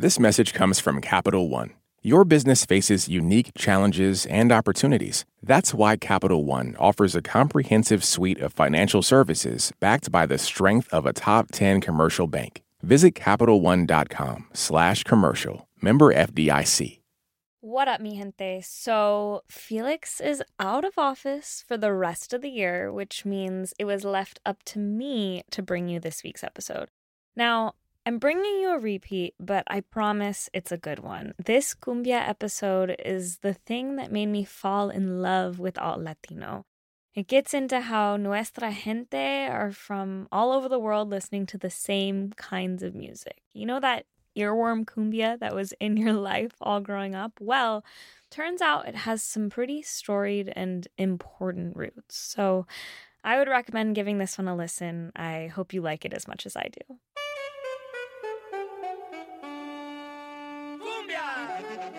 This message comes from Capital One. Your business faces unique challenges and opportunities. That's why Capital One offers a comprehensive suite of financial services backed by the strength of a top 10 commercial bank. Visit CapitalOne.com slash commercial. Member FDIC. What up, mi gente? So, Felix is out of office for the rest of the year, which means it was left up to me to bring you this week's episode. Now, I'm bringing you a repeat, but I promise it's a good one. This cumbia episode is the thing that made me fall in love with alt Latino. It gets into how nuestra gente are from all over the world listening to the same kinds of music. You know that earworm cumbia that was in your life all growing up? Well, turns out it has some pretty storied and important roots. So I would recommend giving this one a listen. I hope you like it as much as I do.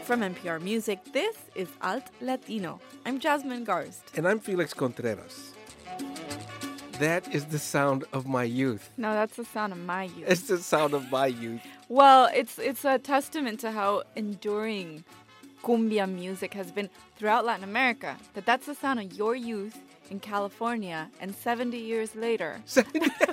From NPR Music, this is Alt Latino. I'm Jasmine Garsd. And I'm Felix Contreras. That is the sound of my youth. No, that's the sound of my youth. It's the sound of my youth. Well, it's it's a testament to how enduring cumbia music has been throughout Latin America. That that's the sound of your youth in California, and 70 years later.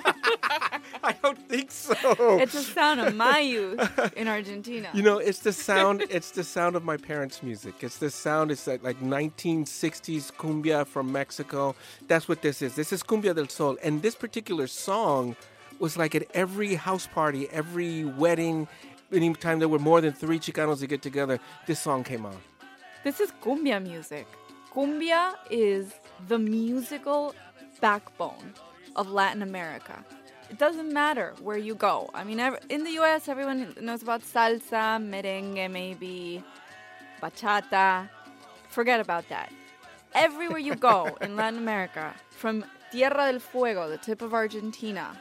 I don't think so. It's the sound of my youth in Argentina. You know, it's the sound. It's the sound of my parents' music. It's the sound. It's like, like 1960s cumbia from Mexico. That's what this is. This is cumbia del sol, and this particular song was like at every house party, every wedding, anytime there were more than three Chicanos to get together, this song came on. This is cumbia music. Cumbia is the musical backbone of Latin America. It doesn't matter where you go. I mean, in the US, everyone knows about salsa, merengue, maybe, bachata. Forget about that. Everywhere you go in Latin America, from Tierra del Fuego, the tip of Argentina,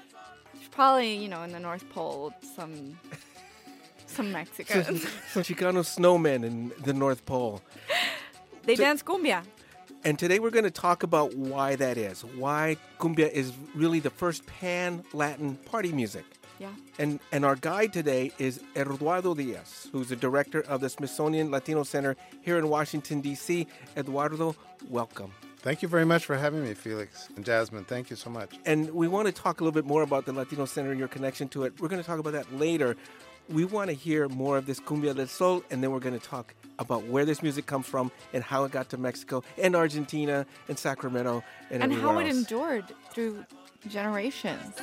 probably, you know, in the North Pole, some some Mexicans. Some, some Chicano snowmen in the North Pole. They dance cumbia. And today we're going to talk about why that is. Why cumbia is really the first pan Latin party music. Yeah. And and our guide today is Eduardo Diaz, who's the director of the Smithsonian Latino Center here in Washington D.C. Eduardo, welcome. Thank you very much for having me, Felix and Jasmine. Thank you so much. And we want to talk a little bit more about the Latino Center and your connection to it. We're going to talk about that later. We want to hear more of this Cumbia del Sol, and then we're going to talk about where this music comes from and how it got to Mexico and Argentina and Sacramento and, and how else. it endured through generations.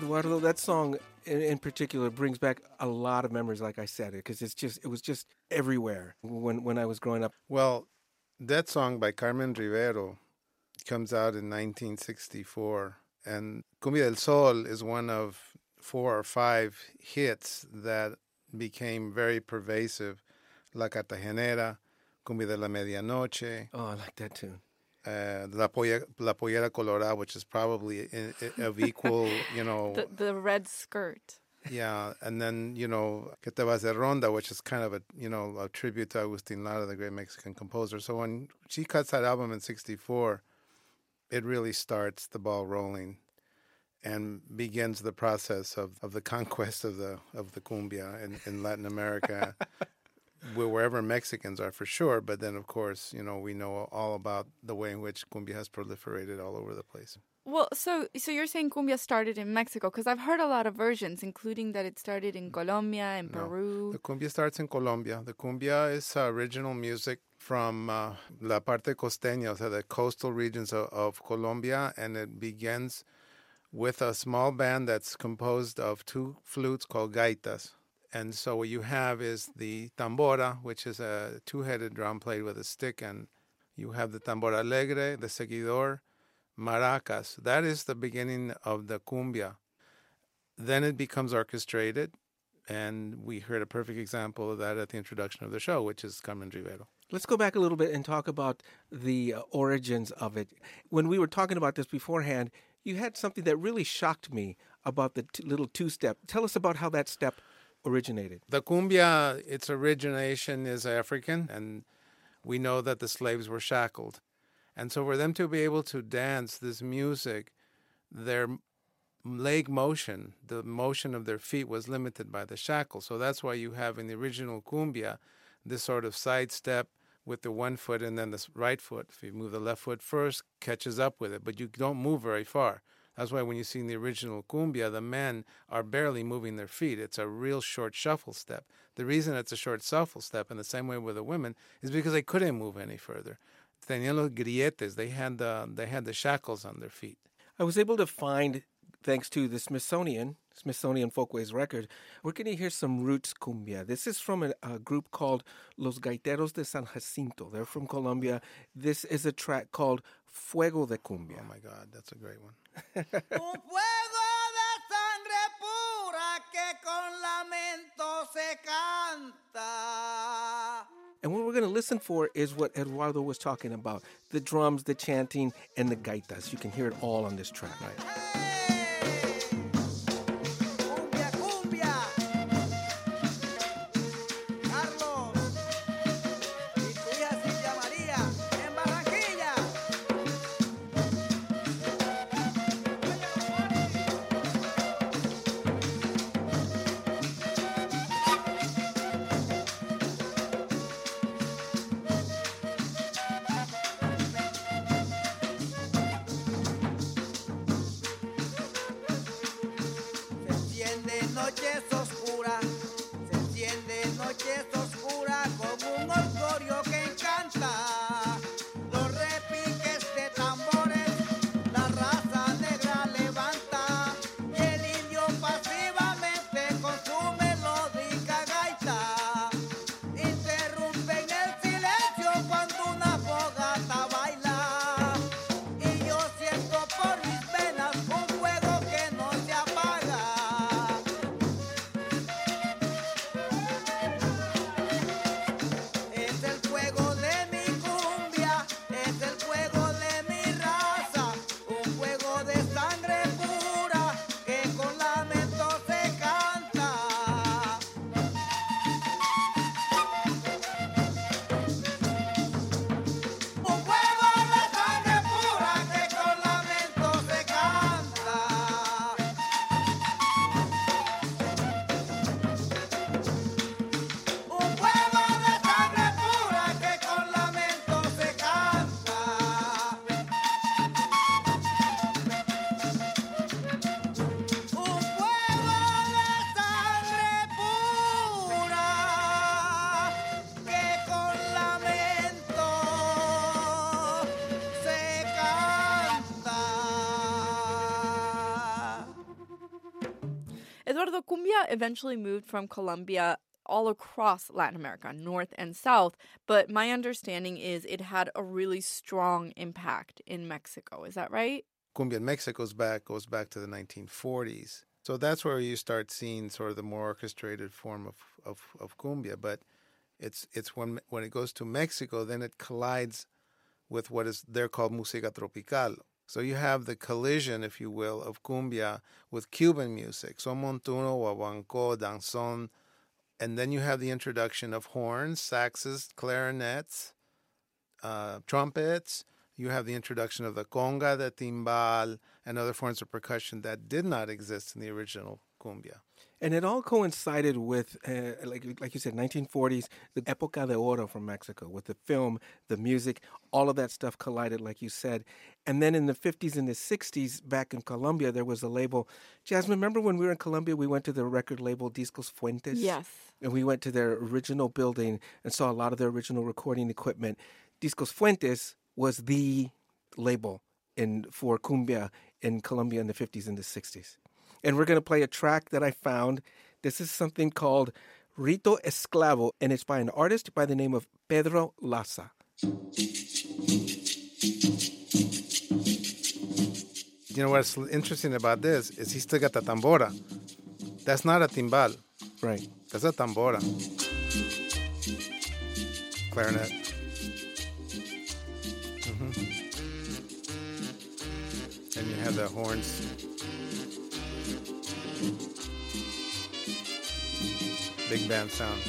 Eduardo, that song in, in, particular brings back a lot of memories, like I said, because it's just it was just everywhere when when I was growing up. Well, that song by Carmen Rivero comes out in 1964, and Cumbia del Sol is one of four or five hits that became very pervasive. La Cartagenera, Cumbia de la Medianoche. Oh, I like that tune uh, La, Polla, La Pollera Colorada, which is probably in, in, of equal, you know. The, the, red skirt. Yeah, and then, you know, Que te vas de ronda, which is kind of a, you know, a tribute to Agustin Lara, the great Mexican composer. So when she cuts that album in 64, it really starts the ball rolling and begins the process of, of the conquest of the of the cumbia in, in Latin America. wherever Mexicans are for sure. But then, of course, you know, we know all about the way in which cumbia has proliferated all over the place. Well, so so you're saying cumbia started in Mexico because I've heard a lot of versions, including that it started in Colombia and no, Peru. The cumbia starts in Colombia. The cumbia is uh, original music from uh, la parte costeña, so the coastal regions of, of Colombia, and it begins with a small band that's composed of two flutes called gaitas. And so what you have is the tambora, which is a two-headed drum played with a stick, and you have the tambora alegre, the seguidor, maracas. That is the beginning of the cumbia. Then it becomes orchestrated, and we heard a perfect example of that at the introduction of the show, which is Carmen Rivero. Let's go back a little bit and talk about the uh, origins of it. When we were talking about this beforehand, you had something that really shocked me about the t- little two step. Tell us about how that step originated. The cumbia, its origination is African, and we know that the slaves were shackled. And so, for them to be able to dance this music, their leg motion, the motion of their feet was limited by the shackle. So, that's why you have in the original cumbia this sort of side step with the one foot and then the right foot. If you move the left foot first, catches up with it, but you don't move very far. That's why when you see in the original cumbia, the men are barely moving their feet. It's a real short shuffle step. The reason it's a short shuffle step, in the same way with the women, is because they couldn't move any further. Tenían los grilletes. They had the they had the shackles on their feet. I was able to find, thanks to the Smithsonian, Smithsonian Folkways record, we're going to hear some roots cumbia. This is from a, a, group called Los Gaiteros de San Jacinto. They're from Colombia. This is a track called Fuego de Cumbia. Oh my God, that's a great one. Un fuego de sangre pura que con lamento se canta. And what we're going to listen for is what Eduardo was talking about the drums, the chanting, and the gaitas. You can hear it all on this track. Right. Noches eventually moved from Colombia all across Latin America, north and south, but my understanding is it had a really strong impact in Mexico. Is that right? Cumbia in Mexico's back goes back to the 1940s. So that's where you start seeing sort of the more orchestrated form of, of, of cumbia. But it's it's when when it goes to Mexico, then it collides with what is they're called música tropical. So you have the collision, if you will, of cumbia with Cuban music, son montuno, guaguancó, danzón, and then you have the introduction of horns, saxes, clarinets, uh, trumpets. You have the introduction of the conga, the timbal, and other forms of percussion that did not exist in the original cumbia. And it all coincided with, uh, like like you said, 1940s, the época de oro from Mexico, with the film, the music, all of that stuff collided, like you said. And then in the 50s and the 60s, back in Colombia, there was a label. Jasmine, remember when we were in Colombia, we went to the record label Discos Fuentes? Yes. And we went to their original building and saw a lot of their original recording equipment. Discos Fuentes was the label in for cumbia in Colombia in the 50s and the 60s. And we're going to play a track that I found. This is something called Rito Esclavo, and it's by an artist by the name of Pedro Laza. You know what's interesting about this is he still got the tambora. That's not a timbal. Right. That's a tambora. Clarinet. hmm And you have the horns. Big band sound.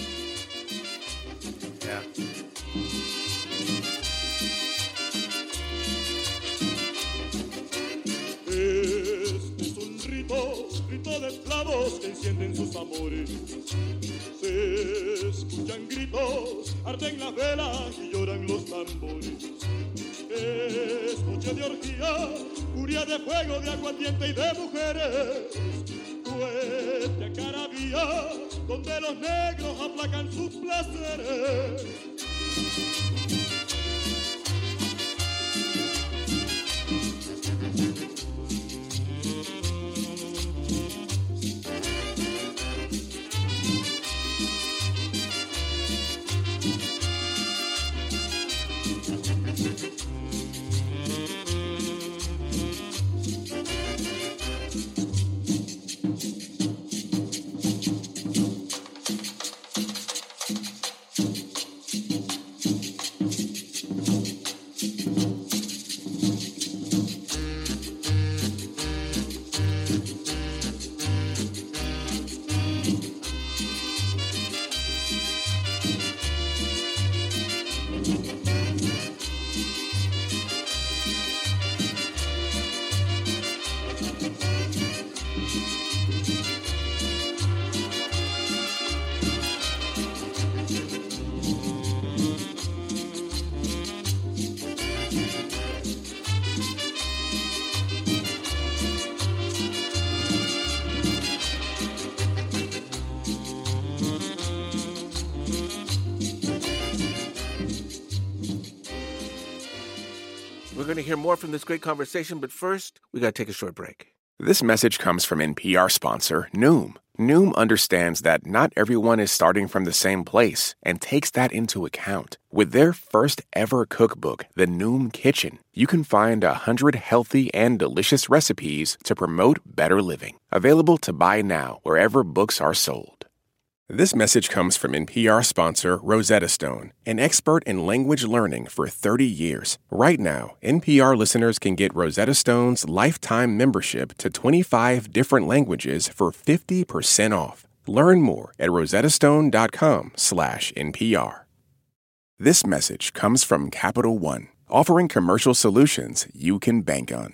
Es un rito, rito de esclavos que encienden sus amores. Se escuchan gritos, arden las velas y lloran los tambores. Es noche de orgía, furia de fuego, de aguardiente y de mujeres. Fuerte carabía, donde los negros aplacan sus placeres. We're going to hear more from this great conversation, but first, we got to take a short break. This message comes from NPR sponsor Noom. Noom understands that not everyone is starting from the same place and takes that into account. With their first ever cookbook, The Noom Kitchen, you can find a hundred healthy and delicious recipes to promote better living. Available to buy now wherever books are sold. This message comes from NPR sponsor Rosetta Stone, an expert in language learning for 30 years. Right now, NPR listeners can get Rosetta Stone's lifetime membership to 25 different languages for 50% off. Learn more at rosettastone.com/npr. This message comes from Capital One, offering commercial solutions you can bank on.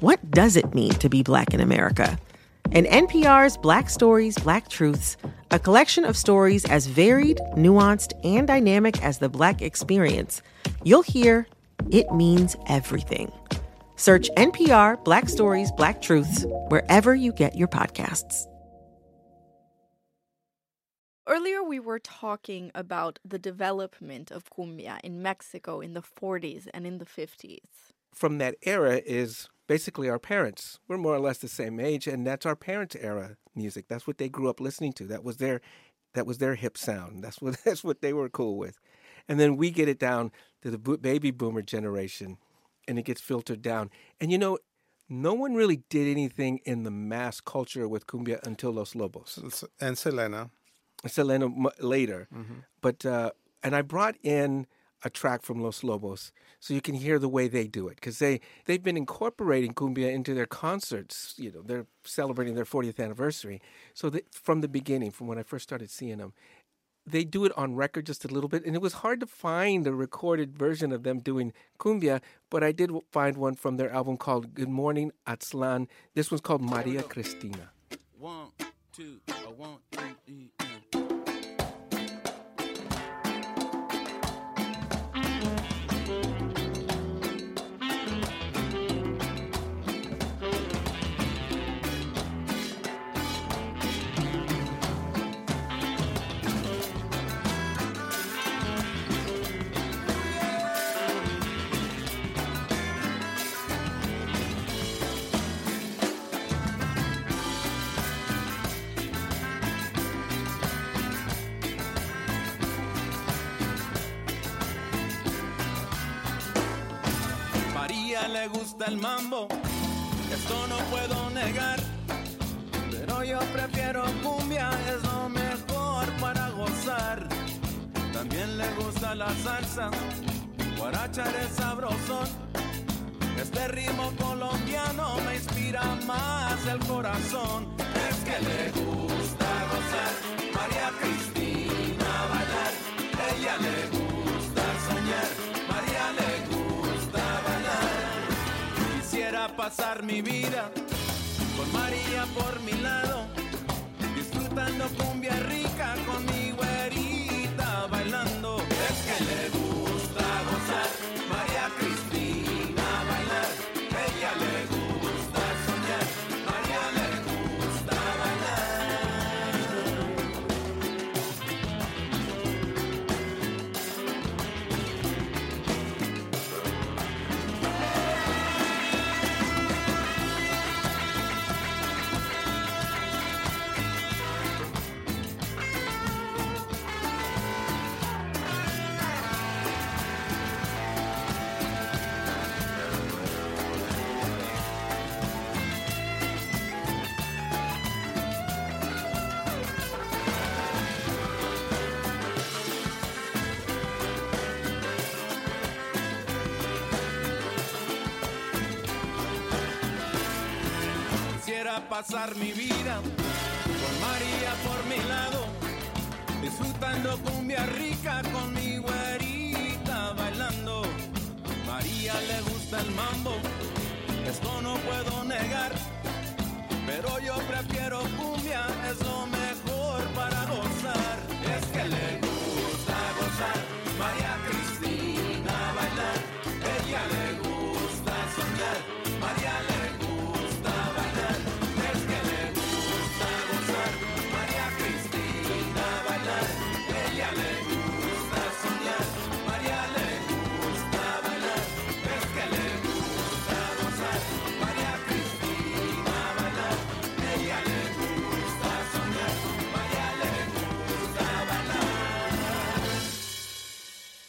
What does it mean to be Black in America? In NPR's Black Stories, Black Truths, a collection of stories as varied, nuanced, and dynamic as the Black experience, you'll hear it means everything. Search NPR Black Stories, Black Truths wherever you get your podcasts. Earlier, we were talking about the development of cumbia in Mexico in the 40s and in the 50s. From that era is basically our parents. We're more or less the same age, and that's our parents' era music. That's what they grew up listening to. That was their that was their hip sound. That's what that's what they were cool with. And then we get it down to the baby boomer generation, and it gets filtered down. And you know, no one really did anything in the mass culture with cumbia until Los Lobos. And Selena. Selena later. But uh, and I brought in a track from Los Lobos so you can hear the way they do it because they they've been incorporating cumbia into their concerts. You know, they're celebrating their 40th anniversary. So that from the beginning, from when I first started seeing them, they do it on record just a little bit, and it was hard to find a recorded version of them doing cumbia, but I did find one from their album called Good Morning Aztlán. This one's called Maria Cristina. One, two, one, two, three, uh. Gusta el mambo, esto no puedo negar. Pero yo prefiero cumbia, es lo mejor para gozar. También le gusta la salsa, guarachar es sabrosón. Este ritmo colombiano me inspira más el corazón. Es que le pasar mi vida con María por mi lado, disfrutando cumbia rica pasar mi vida con María por mi lado, disfrutando cumbia rica con mi güerita bailando. María le gusta el mambo, esto no puedo negar, pero yo prefiero cumbia, es lo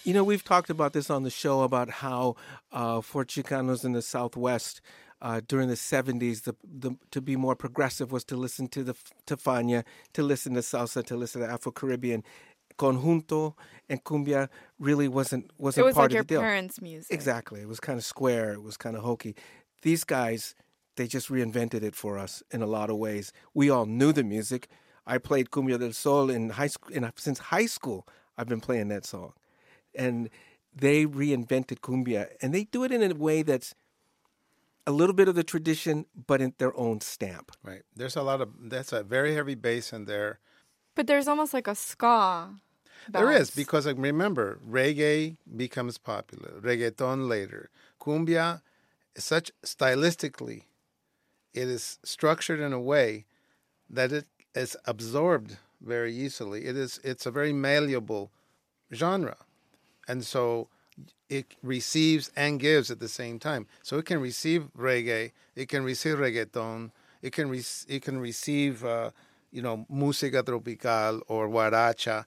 You know, we've talked about this on the show about how uh, for Chicanos in the Southwest uh, during the 70s, the, the, to be more progressive was to listen to the to Fania, to listen to salsa, to listen to Afro Caribbean. Conjunto and cumbia really wasn't wasn't was part like of the deal. parents' music. Exactly. It was kind of square. It was kind of hokey. These guys, they just reinvented it for us in a lot of ways. We all knew the music. I played Cumbia del Sol in high school. In, since high school, I've been playing that song, and they reinvented cumbia, and they do it in a way that's a little bit of the tradition, but in their own stamp. Right. There's a lot of that's a very heavy bass in there. But there's almost like a ska. There is because like remember, reggae becomes popular, reggaeton later, cumbia, such stylistically, it is structured in a way that it is absorbed very easily. It is it's a very malleable genre, and so it receives and gives at the same time. So it can receive reggae, it can receive reggaeton, it can re- it can receive uh, you know música tropical or guaracha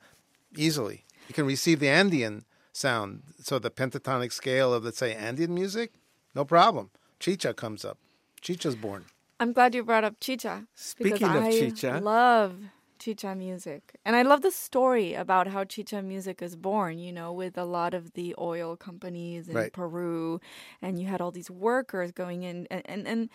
easily. You can receive the Andean sound, so the pentatonic scale of let's say Andean music, no problem. Chicha comes up. Chicha's born. I'm glad you brought up chicha. Speaking of I chicha- love chicha music. And I love the story about how chicha music is born, you know, with a lot of the oil companies in Right. Peru. And you had all these workers going in. And, and, and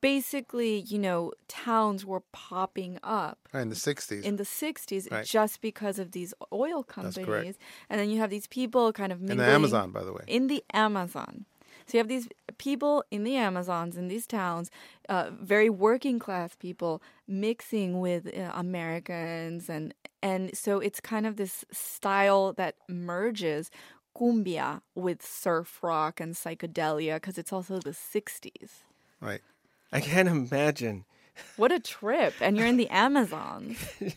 basically, you know, towns were popping up oh, in the 60s. in the 60s Right. just because of these oil companies. And then you have these people kind of in the Amazon, by the way. in the Amazon. So you have these people in the Amazons in these towns, uh, very working class people mixing with uh, Americans, and and so it's kind of this style that merges cumbia with surf rock and psychedelia because it's also the '60s. Right. I can't imagine. What a trip! And you're in the Amazons.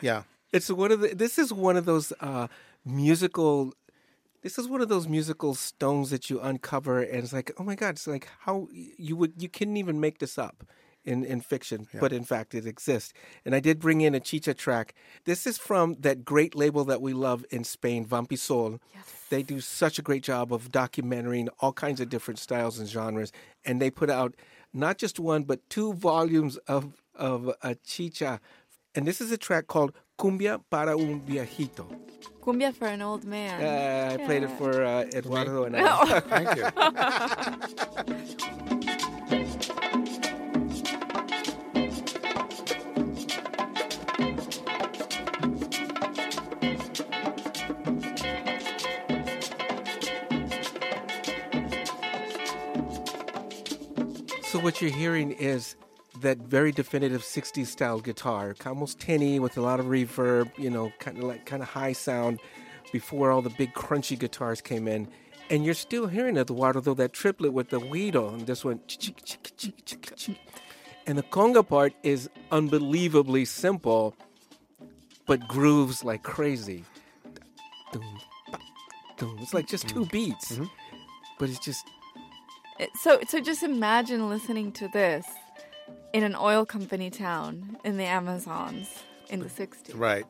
Yeah. It's one of the. This is one of those uh, musical. This is one of those musical stones that you uncover, and it's like, oh my god! It's like how you would you couldn't even make this up in in fiction, but in fact it exists. And I did bring in a chicha track. This is from that great label that we love in Spain, Vampi Soul. Yes. They do such a great job of documenting all kinds of different styles and genres, and they put out not just one but two volumes of of a chicha. And this is a track called Cumbia para un viejito. Cumbia for an old man. Uh, I played it for uh, Eduardo and I. Thank you. So what you're hearing is that very definitive 60s style guitar, almost tinny with a lot of reverb, you know, kind of like kind of high sound before all the big crunchy guitars came in. And you're still hearing Eduardo though that triplet with the güiro and this one and the conga part is unbelievably simple but grooves like crazy. Dum, ba, dum. It's like just two mm-hmm. beats. Mm-hmm. But it's just So, so just imagine listening to this in an oil company town in the Amazons in the 60s. Right.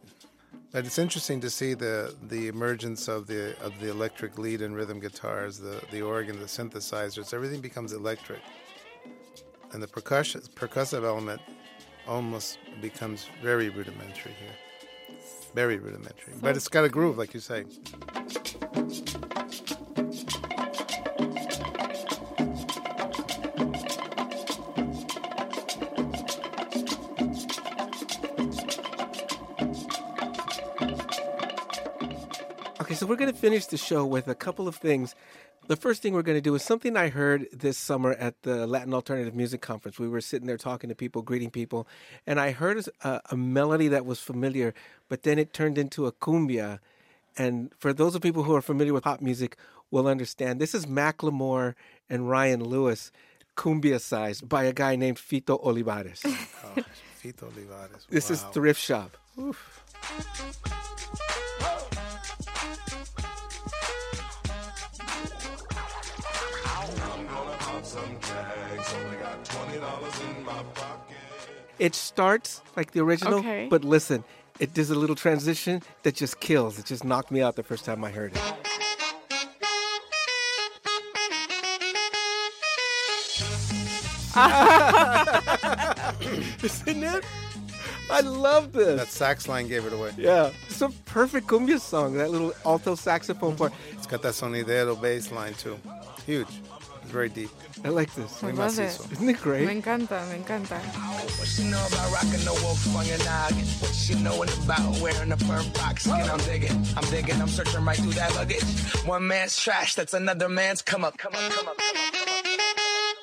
But it's interesting to see the, the emergence of the of the electric lead and rhythm guitars, the, the organ, the synthesizers. Everything becomes electric, and the percussion percussive element almost becomes very rudimentary here. Very rudimentary, but it's got a groove, like you say. So we're going to finish the show with a couple of things. The first thing we're going to do is something I heard this summer at the Latin Alternative Music Conference. We were sitting there talking to people, greeting people, and I heard a, a melody that was familiar, but then it turned into a cumbia. And for those of people who are familiar with pop music, will understand this is Macklemore and Ryan Lewis, cumbia sized by a guy named Fito Olivares. Oh, Fito Olivares. this is Thrift Shop. It starts like the original, Okay. but listen, it does a little transition that just kills. It just knocked me out the first time I heard it. Isn't it? I love this. That sax line gave it away. yeah, it's a perfect cumbia song. That little alto saxophone part. It's got that sonidero bass line too. Huge. It's very deep. I like this. I love it. Isn't it Me great? encanta, me encanta. What she know about rocking the wolf on your noggin? What she knowin' about wearing a fur fox skin? I'm digging, I'm digging, I'm searching right through that luggage. One man's trash, that's another man's come up, come up, come up, come up, come up.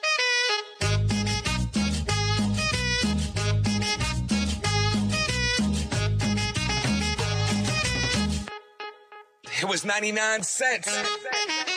It was 99 cents.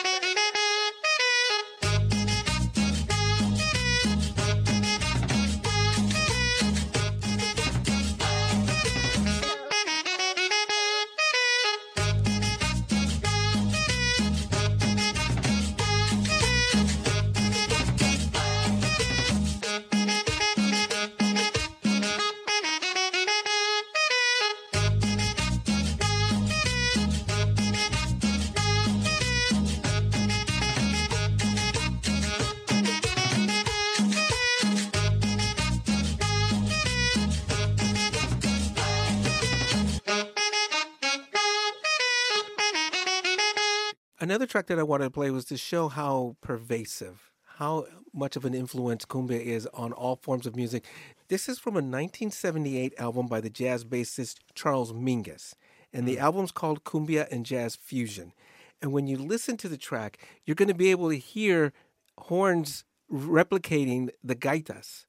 Another track that I wanted to play was to show how pervasive, how much of an influence cumbia is on all forms of music. This is from a 1978 album by the jazz bassist Charles Mingus, and the hmm. album's called Cumbia and Jazz Fusion. And when you listen to the track, you're going to be able to hear horns replicating the gaitas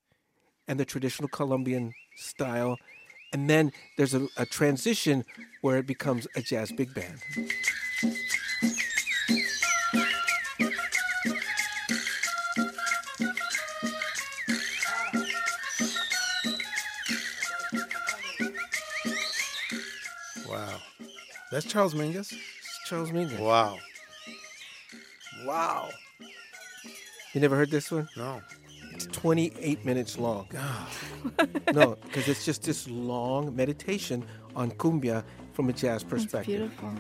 and the traditional Colombian style. And then there's a, a transition where it becomes a jazz big band. That's Charles Mingus? It's Charles Mingus. Wow. Wow. You never heard this one? No. It's 28 minutes long. no, because it's just this long meditation on cumbia from a jazz That's perspective. beautiful.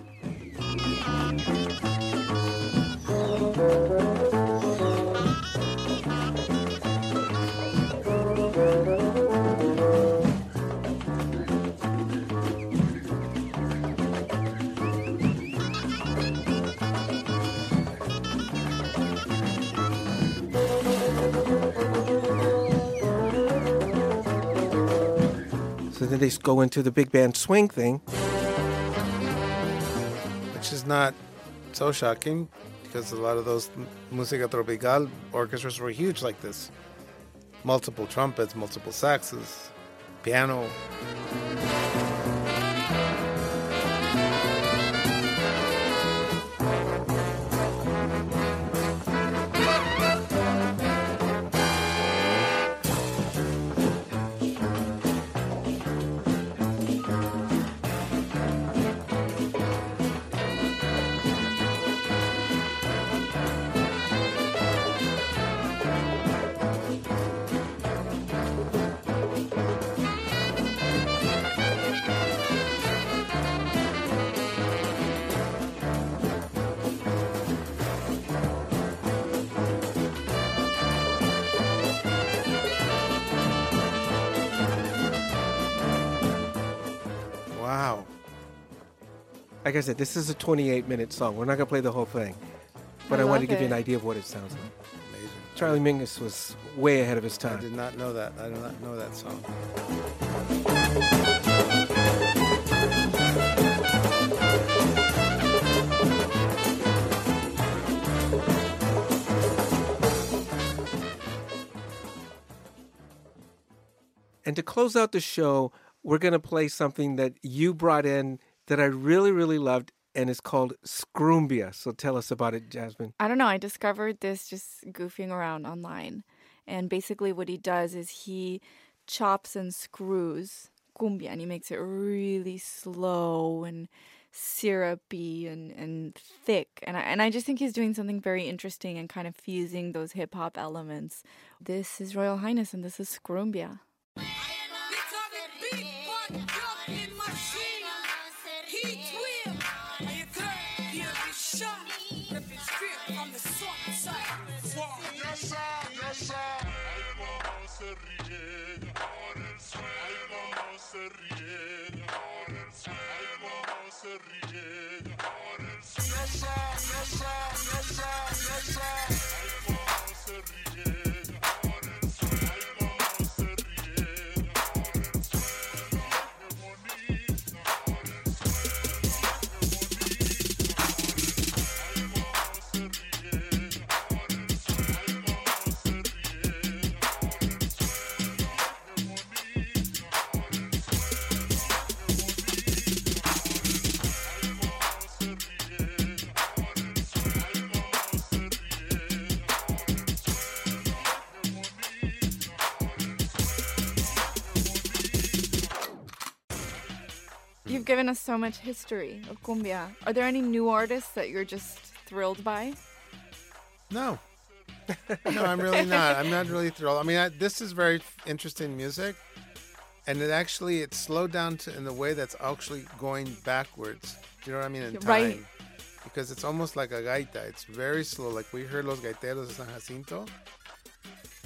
So then they go into the big band swing thing. Which is not so shocking because a lot of those música tropical orchestras were huge like this. Multiple trumpets, multiple saxes, piano. Like I said, this is a 28 minute song. We're not going to play the whole thing. But I I, wanted to love give you an idea of what it sounds like. Amazing. Charlie Mingus was way ahead of his time. I time. did not know that. I did not know that song. And to close out the show, we're going to play something that you brought in that I really, really loved, and it's called Scrumbia. So tell us about it, Jasmine. I don't know. I discovered this just goofing around online. And basically, what he does is he chops and screws cumbia and he makes it really slow and syrupy and, and thick. And I, and I just think he's doing something very interesting and kind of fusing those hip hop elements. This is Royal Highness and this is Scrumbia. You've given us so much history of cumbia. Are there any new artists that you're just thrilled by? No. no, I'm really not. I'm not really thrilled. I mean, I, this is very interesting music, and it actually it slowed down to in the way that's actually going backwards. Do you know what I mean? In time, Right. because it's almost like a gaita. It's very slow. Like we heard los gaiteros de San Jacinto.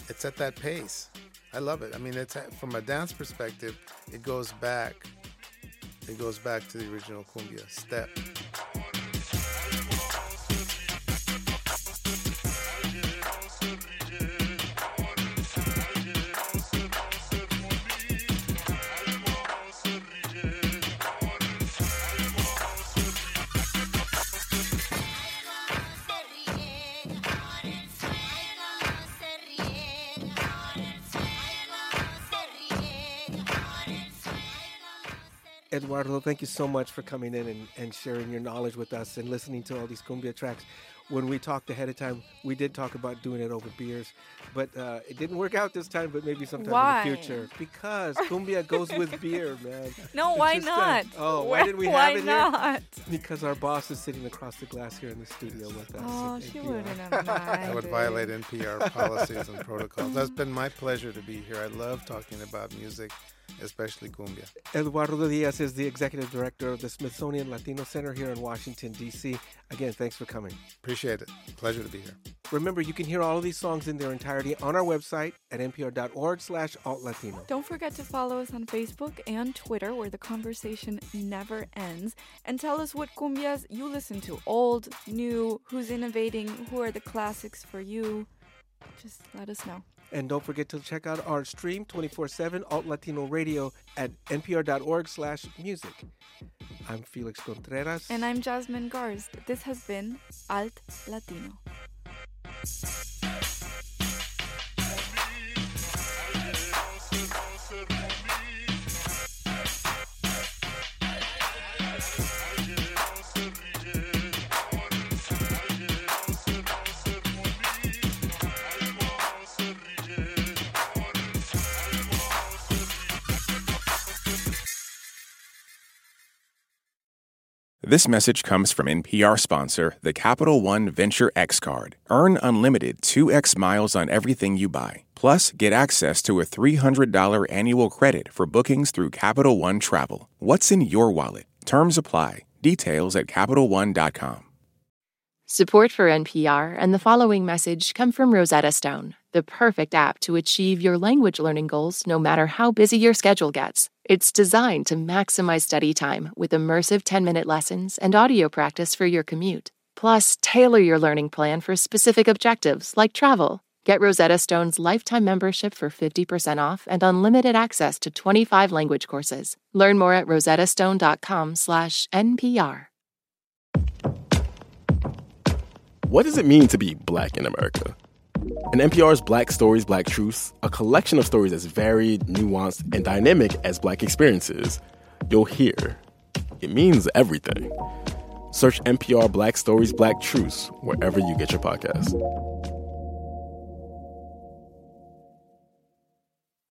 It's at that pace. I love it. I mean, it's from a dance perspective, it goes back. It goes back to the original cumbia step. Eduardo, thank you so much for coming in and, and sharing your knowledge with us and listening to all these cumbia tracks. When we talked ahead of time, we did talk about doing it over beers, but uh, it didn't work out this time. But maybe sometime Why? in the future, because cumbia goes with beer, man. No, It's why just, not? oh, why didn't we Why have it not? here? Because our boss is sitting across the glass here in the studio with us. Oh, she NPR. wouldn't have That would violate NPR policies and protocols. That's been my pleasure to be here. I love talking about music, especially cumbia. Eduardo Diaz is the executive director of the Smithsonian Latino Center here in Washington, D.C. Again, thanks for coming. Appreciate it. Pleasure to be here. Remember, you can hear all of these songs in their entirety on our website at npr.org slash altlatino. Don't forget to follow us on Facebook and Twitter, where the conversation never ends. And tell us what cumbias you listen to old, new, who's innovating, who are the classics for you. Just let us know. And don't forget to check out our stream 24-7 Alt Latino Radio at npr.org slash music. I'm Felix Contreras. And I'm Jasmine Garsd. This has been Alt Latino. This message comes from NPR sponsor, the Capital One Venture X Card. Earn unlimited 2x miles on everything you buy. Plus, get access to a $300 annual credit for bookings through Capital One Travel. What's in your wallet? Terms apply. Details at CapitalOne.com. Support for NPR and the following message come from Rosetta Stone, the perfect app to achieve your language learning goals no matter how busy your schedule gets. It's designed to maximize study time with immersive 10 minute lessons and audio practice for your commute. Plus, tailor your learning plan for specific objectives like travel. Get Rosetta Stone's lifetime membership for 50% off and unlimited access to 25 language courses. Learn more at rosettastone.com/npr. What does it mean to be black in America? In NPR's Black Stories, Black Truths, a collection of stories as varied, nuanced, and dynamic as black experiences, you'll hear it means everything. Search NPR Black Stories, Black Truths wherever you get your podcasts.